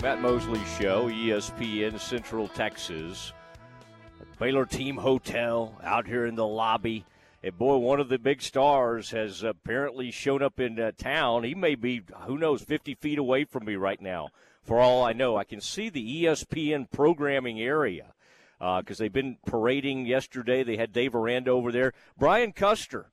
Matt Mosley Show, ESPN Central Texas. Baylor Team Hotel out here in the lobby. And boy, one of the big stars has apparently shown up in uh, town. He may be, who knows, 50 feet away from me right now. For all I know, I can see the ESPN programming area because uh, they've been parading yesterday. They had Dave Aranda over there. Brian Custer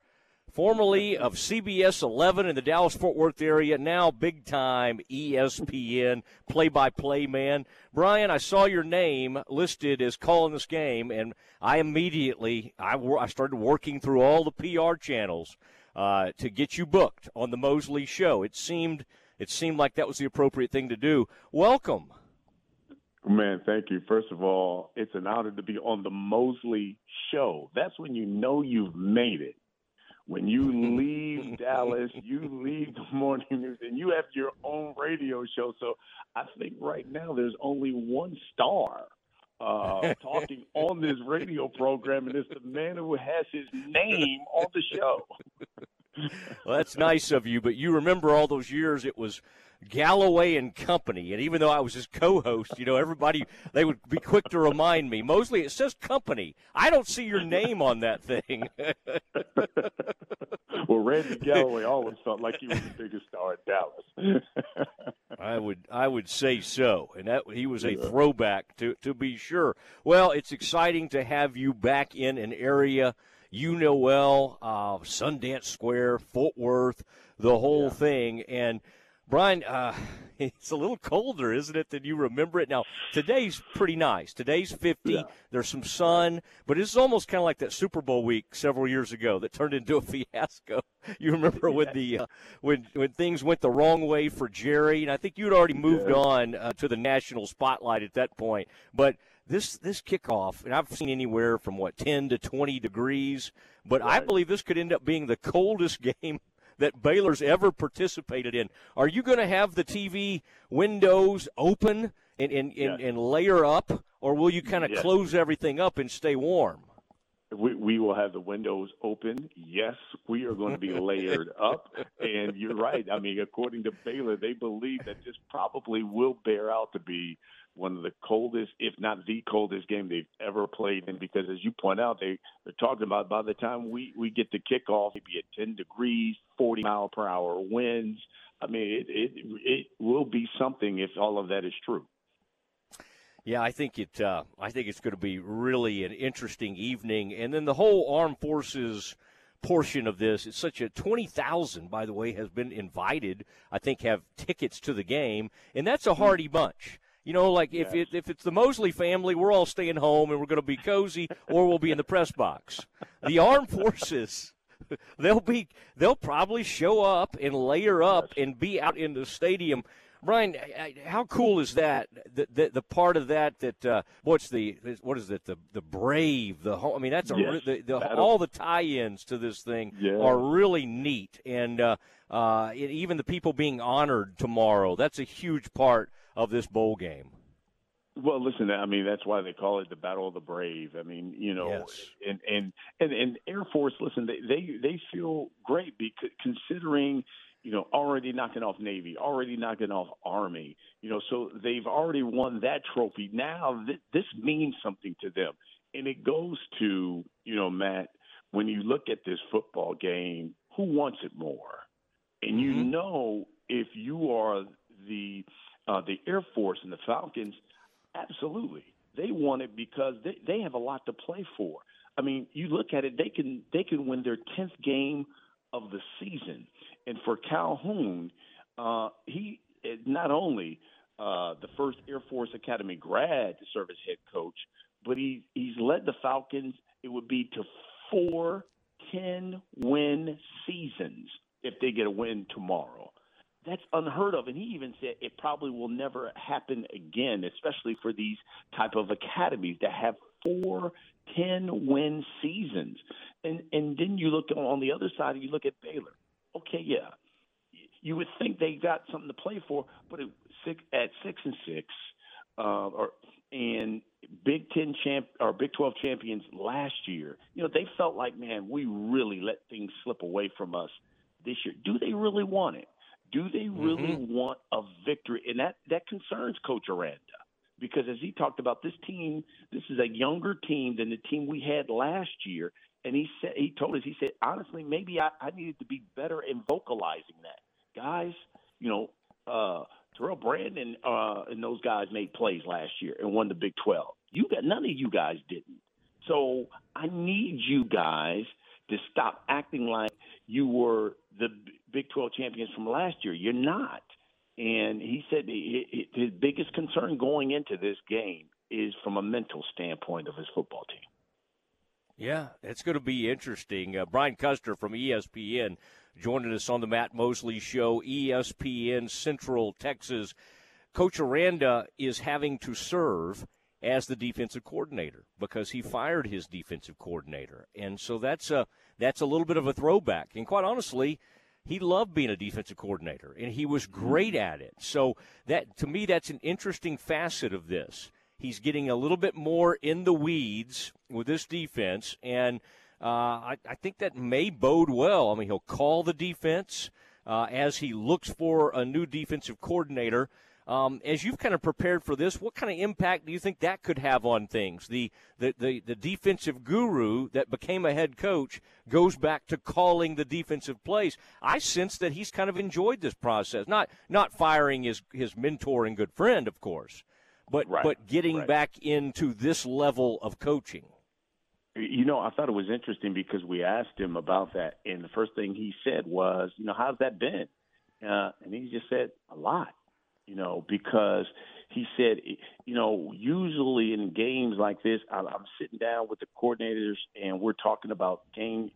formerly of CBS 11 in the Dallas Fort Worth area, now big time ESPN play by play man. Brian, I saw your name listed as calling this game, and I immediately I, I started working through all the PR channels uh, to get you booked on the Mosley Show. It seemed it seemed like that was the appropriate thing to do. Welcome. Man, thank you. First of all, it's an honor to be on the Mosley Show. That's when you know you've made it when you leave Dallas, you leave the morning news, and you have your own radio show. So I think right now there's only one star uh, talking on this radio program, and it's the man who has his name on the show. well, that's nice of you, but you remember all those years it was Galloway and Company. And even though I was his co-host, you know, everybody they would be quick to remind me. Mosley, it says Company. I don't see your name on that thing. well, Randy Galloway always felt like he was the biggest star in Dallas. I would I would say so, and that he was a throwback to to be sure. Well, it's exciting to have you back in an area you know well, uh, Sundance Square, Fort Worth, the whole yeah. thing, and Brian, uh, it's a little colder, isn't it, than you remember it? Now, today's pretty nice. Today's 50. Yeah. There's some sun, but it's almost kind of like that Super Bowl week several years ago that turned into a fiasco. You remember when the uh, when when things went the wrong way for Jerry, and I think you'd already moved yeah. on uh, to the national spotlight at that point. But this this kickoff, and I've seen anywhere from what 10 to 20 degrees, but right. I believe this could end up being the coldest game that Baylor's ever participated in. Are you going to have the TV windows open and, and, and, and layer up, or will you kind of yes. close everything up and stay warm? We, we will have the windows open. Yes, we are going to be layered up. And you're right. I mean, according to Baylor, they believe that this probably will bear out to be one of the coldest, if not the coldest game they've ever played in. Because as you point out, they they're talking about by the time we we get to kickoff, maybe at 10 degrees, 40 mile per hour winds. I mean, it it it will be something if all of that is true. Yeah, I think it. Uh, I think it's going to be really an interesting evening, and then the whole armed forces portion of this. It's such a 20,000, by the way, has been invited, I think, have tickets to the game, and that's a hardy bunch. You know, like if it, if it's the Mosley family, we're all staying home and we're going to be cozy, or we'll be in the press box. The armed forces, they'll be they'll probably show up and layer up and be out in the stadium. Brian, how cool is that? The, the, the part of that that uh, what's the what is it? The the brave, the I mean that's a yes, the, the, all the tie-ins to this thing yeah. are really neat, and uh, uh, even the people being honored tomorrow. That's a huge part of this bowl game. Well, listen, I mean that's why they call it the Battle of the Brave. I mean, you know, yes. and, and and and Air Force, listen, they they they feel great because considering, you know, already knocking off Navy, already knocking off Army, you know, so they've already won that trophy. Now th- this means something to them, and it goes to, you know, Matt, when you look at this football game, who wants it more? And you mm-hmm. know, if you are the uh, the Air Force and the Falcons, absolutely, they want it because they, they have a lot to play for. I mean, you look at it; they can they can win their tenth game of the season, and for Calhoun, uh, he is not only uh, the first Air Force Academy grad to serve as head coach, but he he's led the Falcons. It would be to four 10 win seasons if they get a win tomorrow that's unheard of and he even said it probably will never happen again especially for these type of academies that have four 10 win seasons and and then you look on the other side you look at Baylor okay yeah you would think they got something to play for but it, six, at 6 and 6 uh, or and Big Ten champ or Big Twelve champions last year, you know, they felt like, man, we really let things slip away from us this year. Do they really want it? Do they really mm-hmm. want a victory? And that that concerns Coach Aranda because as he talked about this team, this is a younger team than the team we had last year. And he said he told us he said honestly maybe I, I needed to be better in vocalizing that guys. You know, uh, Terrel Bernard uh, and those guys made plays last year and won the Big Twelve. You got none of you guys didn't. So I need you guys to stop acting like you were the Big 12 champions from last year. You're not. And he said his biggest concern going into this game is from a mental standpoint of his football team. Yeah, it's going to be interesting. Uh, Brian Custer from ESPN joining us on the Matt Mosley Show, ESPN Central Texas. Coach Aranda is having to serve as the defensive coordinator because he fired his defensive coordinator, and so that's a that's a little bit of a throwback. And quite honestly, he loved being a defensive coordinator, and he was great at it. So that to me, that's an interesting facet of this. He's getting a little bit more in the weeds with this defense, and uh, I, I, think that may bode well. I mean, he'll call the defense uh, as he looks for a new defensive coordinator. Um, as you've kind of prepared for this, what kind of impact do you think that could have on things? The, the, the, the defensive guru that became a head coach goes back to calling the defensive plays. I sense that he's kind of enjoyed this process. Not not firing his, his mentor and good friend, of course, but right. but getting right. back into this level of coaching. You know, I thought it was interesting because we asked him about that, and the first thing he said was, "You know, how's that been?" Uh, and he just said, "A lot." You know, because he said, you know, usually in games like this, I'm sitting down with the coordinators and we're talking about game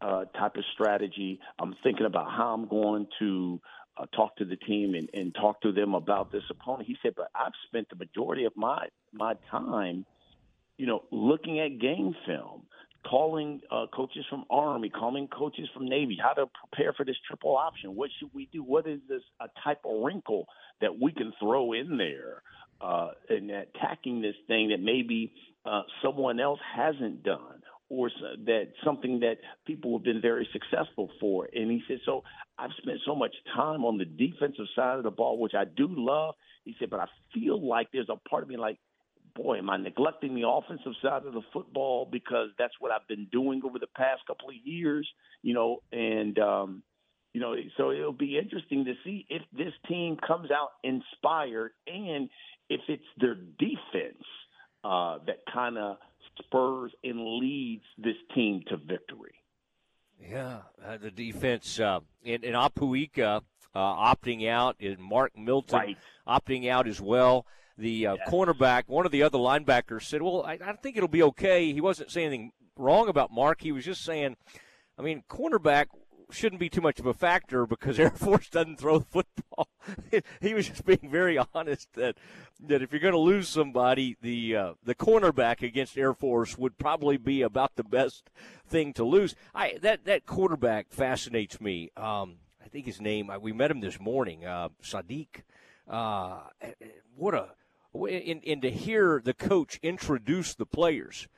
uh, type of strategy. I'm thinking about how I'm going to uh, talk to the team and, and talk to them about this opponent. He said, but I've spent the majority of my my time, you know, looking at game film calling uh, coaches from Army, calling coaches from Navy, how to prepare for this triple option. What should we do? What is this a type of wrinkle that we can throw in there uh, in attacking this thing that maybe uh, someone else hasn't done? Or that something that people have been very successful for. And he said, So I've spent so much time on the defensive side of the ball, which I do love. He said, But I feel like there's a part of me like, boy, am I neglecting the offensive side of the football because that's what I've been doing over the past couple of years, you know, and um, you know, so it'll be interesting to see if this team comes out inspired and if it's their defense uh, that kind of spurs and leads this team to victory. Yeah, uh, the defense uh, and, and Apuika uh, opting out, and Mark Milton right. opting out as well the uh, yes. cornerback, one of the other linebackers said, "Well, I, I, think it'll be okay." He wasn't saying anything wrong about Mark. He was just saying, I mean, cornerback shouldn't be too much of a factor because Air Force doesn't throw the football. he was just being very honest that that if you're going to lose somebody, the uh, the cornerback against Air Force would probably be about the best thing to lose. I that that quarterback fascinates me. Um, I think his name. We met him this morning. Uh, Sadiq. Uh, what a and, and to hear the coach introduce the players,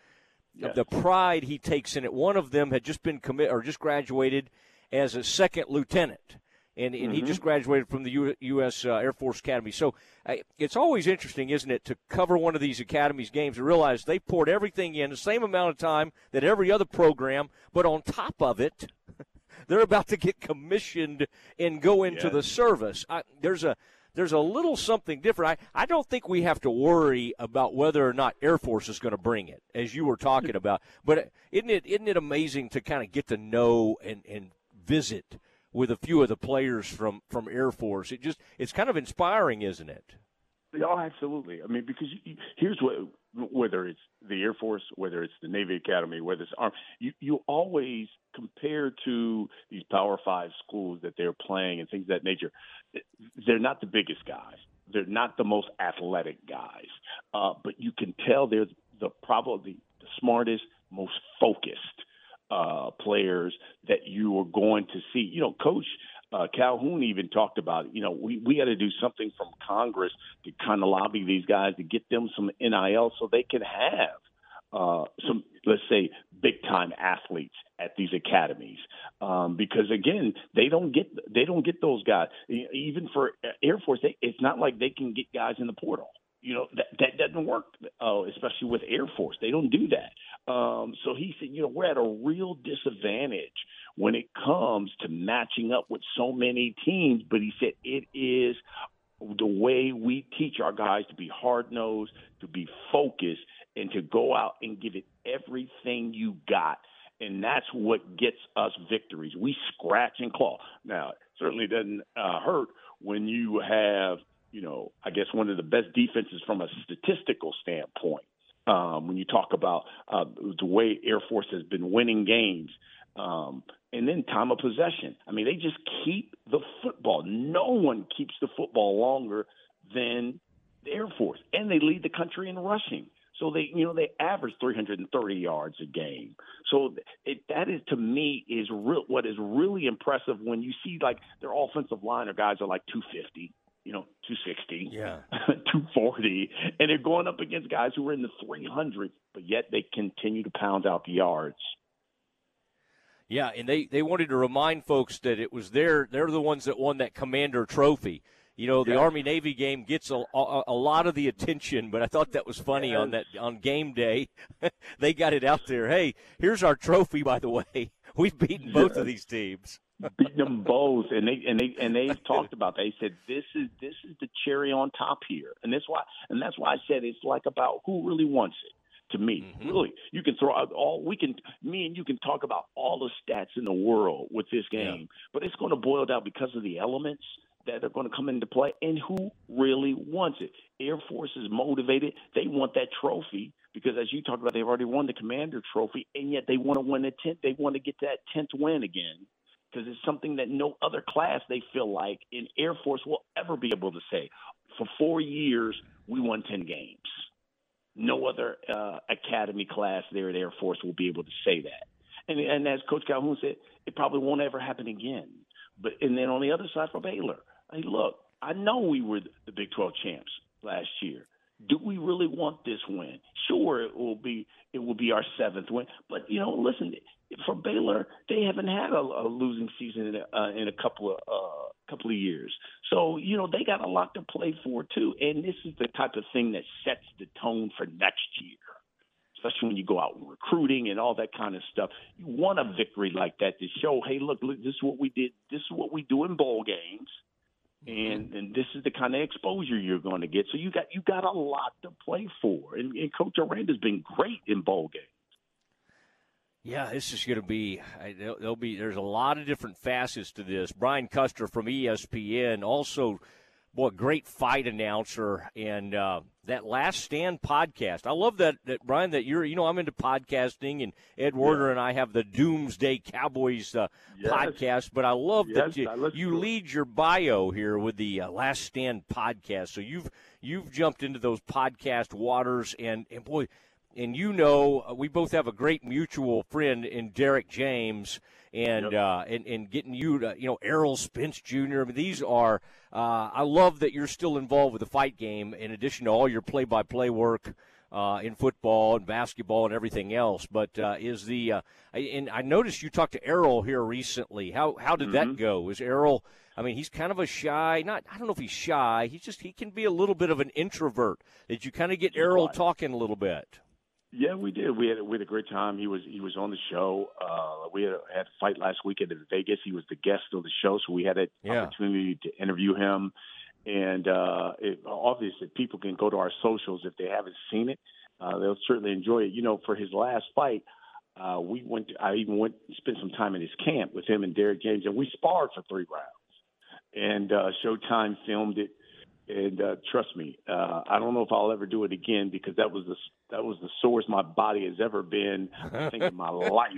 yes. the pride he takes in it. One of them had just been commit or just graduated as a second lieutenant, and, and mm-hmm. he just graduated from the U, U.S. Uh, Air Force Academy. So uh, it's always interesting, isn't it, to cover one of these academies games and realize they poured everything in the same amount of time that every other program, but on top of it. they're about to get commissioned and go into yes. the service. I, there's a there's a little something different. I, I don't think we have to worry about whether or not Air Force is going to bring it, as you were talking about. But uh, isn't it isn't it amazing to kind of get to know and, and visit with a few of the players from, from Air Force? It just it's kind of inspiring, isn't it? Oh, absolutely. I mean, because you, here's what whether it's the Air Force, whether it's the Navy Academy, whether it's Army, you, you always compare to these Power Five schools that they're playing and things of that nature. They're not the biggest guys. They're not the most athletic guys, uh, but you can tell they're the probably the smartest, most focused uh, players that you are going to see. You know, Coach uh, Calhoun even talked about, you know, we, we got to do something from Congress to kind of lobby these guys to get them some NIL so they can have uh, some, let's say, big time athletes at these academies. Um, because again they don't get they don't get those guys. Even for Air Force they, it's not like they can get guys in the portal. You know that that doesn't work uh, especially with Air Force. They don't do that. Um, so he said you know we're at a real disadvantage when it comes to matching up with so many teams but he said it is the way we teach our guys to be hard nosed to be focused and to go out and give it everything you got. And that's what gets us victories. We scratch and claw. Now, it certainly doesn't uh, hurt when you have, you know, I guess one of the best defenses from a statistical standpoint. Um, when you talk about uh, the way Air Force has been winning games, um, and then time of possession. I mean, they just keep the football. No one keeps the football longer than the Air Force, and they lead the country in rushing. So they, you know, they average 330 yards a game. So it, that is to me is real. What is really impressive when you see like their offensive line or guys are like 250, you know, 260, yeah, 240, and they're going up against guys who are in the 300s, but yet they continue to pound out the yards. Yeah, and they, they wanted to remind folks that it was their they're the ones that won that Commander Trophy. You know, the yeah. Army Navy game gets a, a, a, lot of the attention, but I thought that was funny on that on game day. they got it out there. Hey, here's our trophy, by the way. We've beaten both of these teams. beaten them both, and they and they and they've talked about. That. They said this is this is the cherry on top here, and that's why and that's why I said it's like about who really wants it to me. Mm-hmm. Really, you can throw out all we can. Me and you can talk about all the stats in the world with this game, yeah. but it's going to boil down because of the elements that are going to come into play and who really wants it. Air Force is motivated. They want that trophy because, as you talked about, they've already won the Commander Trophy, and yet they want to win the tenth. They want to get that tenth win again because it's something that no other class they feel like in Air Force will ever be able to say. For four years, we won ten games. No other uh, academy class there at Air Force will be able to say that. And, and as Coach Calhoun said, it probably won't ever happen again. But and then on the other side for Baylor, hey, look, I know we were the Big 12 champs last year. Do we really want this win? Sure, it will be it will be our seventh win, but you know, listen, for Baylor, they haven't had a, a losing season in a, uh, in a couple of uh, couple of years. So you know, they got a lot to play for too, and this is the type of thing that sets the tone for next year especially when you go out recruiting and all that kind of stuff. You want a victory like that to show, hey, look, look, this is what we did. This is what we do in bowl games and and this is the kind of exposure you're going to get. So you got you got a lot to play for, and, and Coach Aranda's been great in bowl games. Yeah, this is going to be. There'll be. There's a lot of different facets to this. Brian Custer from ESPN also boy, great fight announcer and uh, that Last Stand podcast. I love that, that Brian. That you're, you know, I'm into podcasting, and Ed Werder yeah. and I have the Doomsday Cowboys uh, yes. podcast. But I love yes, that you, you lead your bio here with the uh, Last Stand podcast. So you've you've jumped into those podcast waters, and and boy, and you know, uh, we both have a great mutual friend in Derrick James and yep. uh, and and getting you to you know Errol Spence Jr. I mean, these are uh, I love that you're still involved with the fight game in addition to all your play-by-play work. Uh, in football and basketball and everything else, but uh, is the uh, and I noticed you talked to Errol here recently. How how did mm-hmm. that go? Is Errol? I mean, he's kind of a shy. Not I don't know if he's shy. He's just he can be a little bit of an introvert. Did you kind of get Errol talking a little bit? Yeah, we did. We had we had a great time. He was he was on the show. Uh, we had, had a fight last weekend in Vegas. He was the guest of the show, so we had an yeah. opportunity to interview him. And uh, it, obviously, people can go to our socials if they haven't seen it. Uh, they'll certainly enjoy it. You know, for his last fight, uh, we went. To, I even went spent some time in his camp with him and Derrick James, and we sparred for three rounds. And uh, Showtime filmed it and uh, trust me, uh, I don't know if I'll ever do it again because that was the that was the sorest my body has ever been. I think in my life.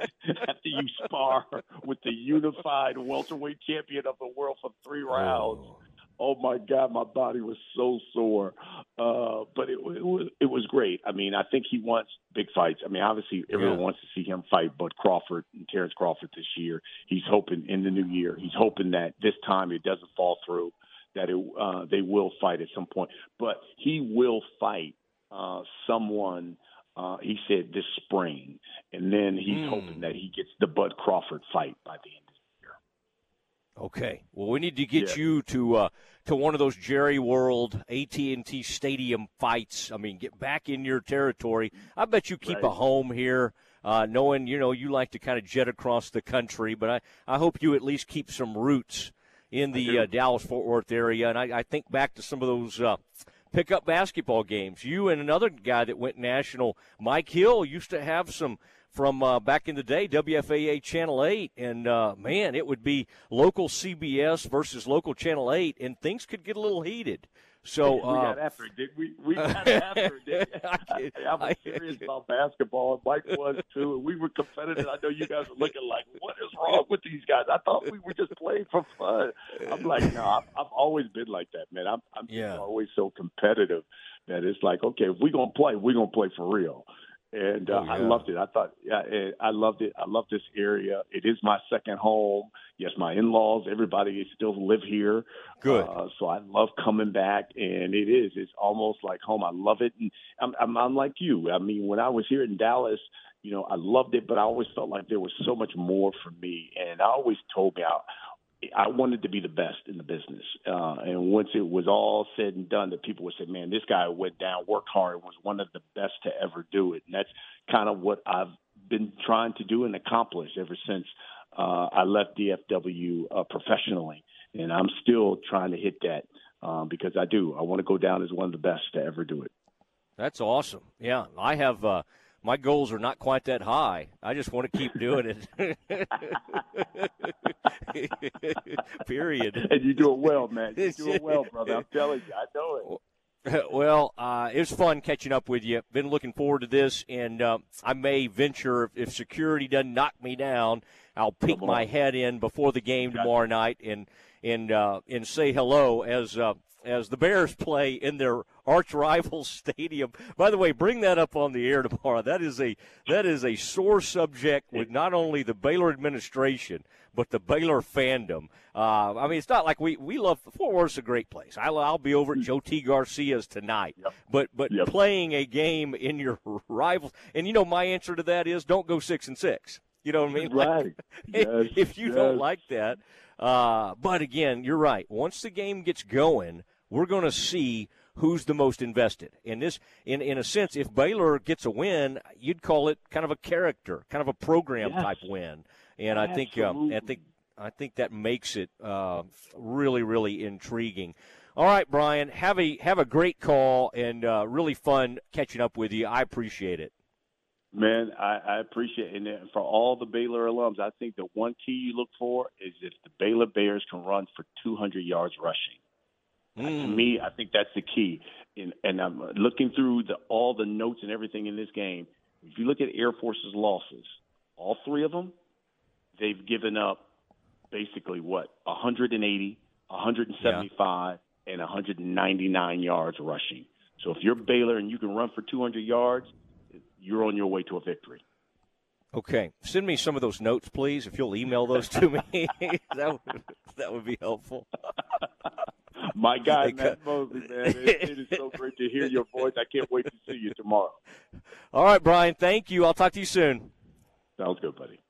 After you spar with the unified welterweight champion of the world for three rounds, oh, oh my God, my body was so sore. Uh, but it, it was it was great. I mean, I think he wants big fights. I mean, obviously everyone yeah. wants to see him fight, but Crawford and Terrence Crawford this year, he's hoping in the new year, he's hoping that this time it doesn't fall through that it, uh, they will fight at some point. But he will fight uh, someone Uh, he said this spring, and then he's mm. hoping that he gets the Bud Crawford fight by the end of the year. Okay. Well, we need to get yeah. you to uh, to one of those Jerry World AT and T Stadium fights. I mean, get back in your territory. I bet you keep right. a home here. Uh, knowing you know you like to kind of jet across the country, but I, I hope you at least keep some roots in the uh, Dallas Fort Worth area. And I, I, think back to some of those uh, pickup basketball games. You and another guy that went national, Mike Hill, used to have some from uh, back in the day, WFAA Channel 8. And uh, man, it would be local CBS versus local Channel 8, and things could get a little heated. So we uh, got after it, did we? We got after it. Did I, I, was serious about basketball, and Mike was too. And we were competitive. I know you guys were looking like, "What is wrong with these guys?" I thought we were just playing for fun. I'm like, no, I've, I've always been like that, man. I'm, I'm yeah. always so competitive that it's like, okay, if we're gonna play, we're gonna play for real and uh, oh, yeah. I loved it. I thought, yeah, it, I loved it. I love this area. It is my second home. Yes, my in-laws, everybody still live here. Good. Uh, so I love coming back, and it is. It's almost like home. I love it, and I'm, I'm, I'm like you. I mean, when I was here in Dallas, you know, I loved it, but I always felt like there was so much more for me, and I always told me I I wanted to be the best in the business. Uh, and once it was all said and done, that people would say, man, this guy went down, worked hard, was one of the best to ever do it. And that's kind of what I've been trying to do and accomplish ever since uh, I left DFW uh, professionally. And I'm still trying to hit that um, because I do. I want to go down as one of the best to ever do it. That's awesome. Yeah, I have. My goals are not quite that high. I just want to keep doing it. Period. And you do it well, man. You do it well, brother. I'm telling you, I know it. Well, uh, it was fun catching up with you. Been looking forward to this, and uh, I may venture if, if, security doesn't knock me down, I'll peek my head in before the game tomorrow night and and uh, and say hello as uh, as the Bears play in their arch rival stadium. By the way, bring that up on the air tomorrow. That is a that is a sore subject with not only the Baylor administration but the Baylor fandom. Uh, I mean, it's not like we we love Fort Worth's a great place. I'll, I'll be over at Joe T. Garcia's tonight, yep. but but yep. playing a game in your rivals, and you know my answer to that is don't go six and six. You know what I mean? Right. Like, yes. if you yes. don't like that, uh, but again, you're right. Once the game gets going, we're going to see who's the most invested. In this, in in a sense, if Baylor gets a win, you'd call it kind of a character, kind of a program yes. type win. And I think, um, I think, I think that makes it uh, really, really intriguing. All right, Brian, have a have a great call and uh, really fun catching up with you. I appreciate it. Man, I, I appreciate it. And for all the Baylor alums, I think the one key you look for is if the Baylor Bears can run for 200 yards rushing. Mm. To me, I think that's the key. And, and I'm looking through the, all the notes and everything in this game. If you look at Air Force's losses, all three of them, they've given up basically what 180, 175, yeah. and 199 yards rushing. So if you're Baylor and you can run for 200 yards, you're on your way to a victory. Okay, send me some of those notes, please. If you'll email those to me, that would that would be helpful. My guy, Matt Mosley, man, it, it is so great to hear your voice. I can't wait to see you tomorrow. All right, Brian. Thank you. I'll talk to you soon. Sounds good, buddy.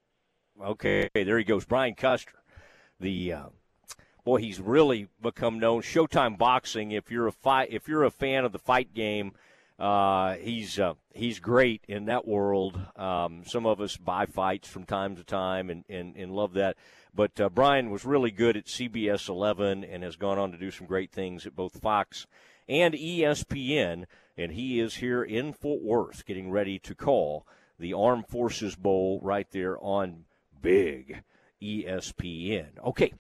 Okay, there he goes, Brian Custer. The uh, boy, he's really become known. Showtime Boxing. If you're a fight, if you're a fan of the fight game, uh, he's uh, he's great in that world. Um, some of us buy fights from time to time and, and, and love that. But uh, Brian was really good at CBS 11 and has gone on to do some great things at both Fox and ESPN. And he is here in Fort Worth getting ready to call the Armed Forces Bowl right there on big ESPN. Okay,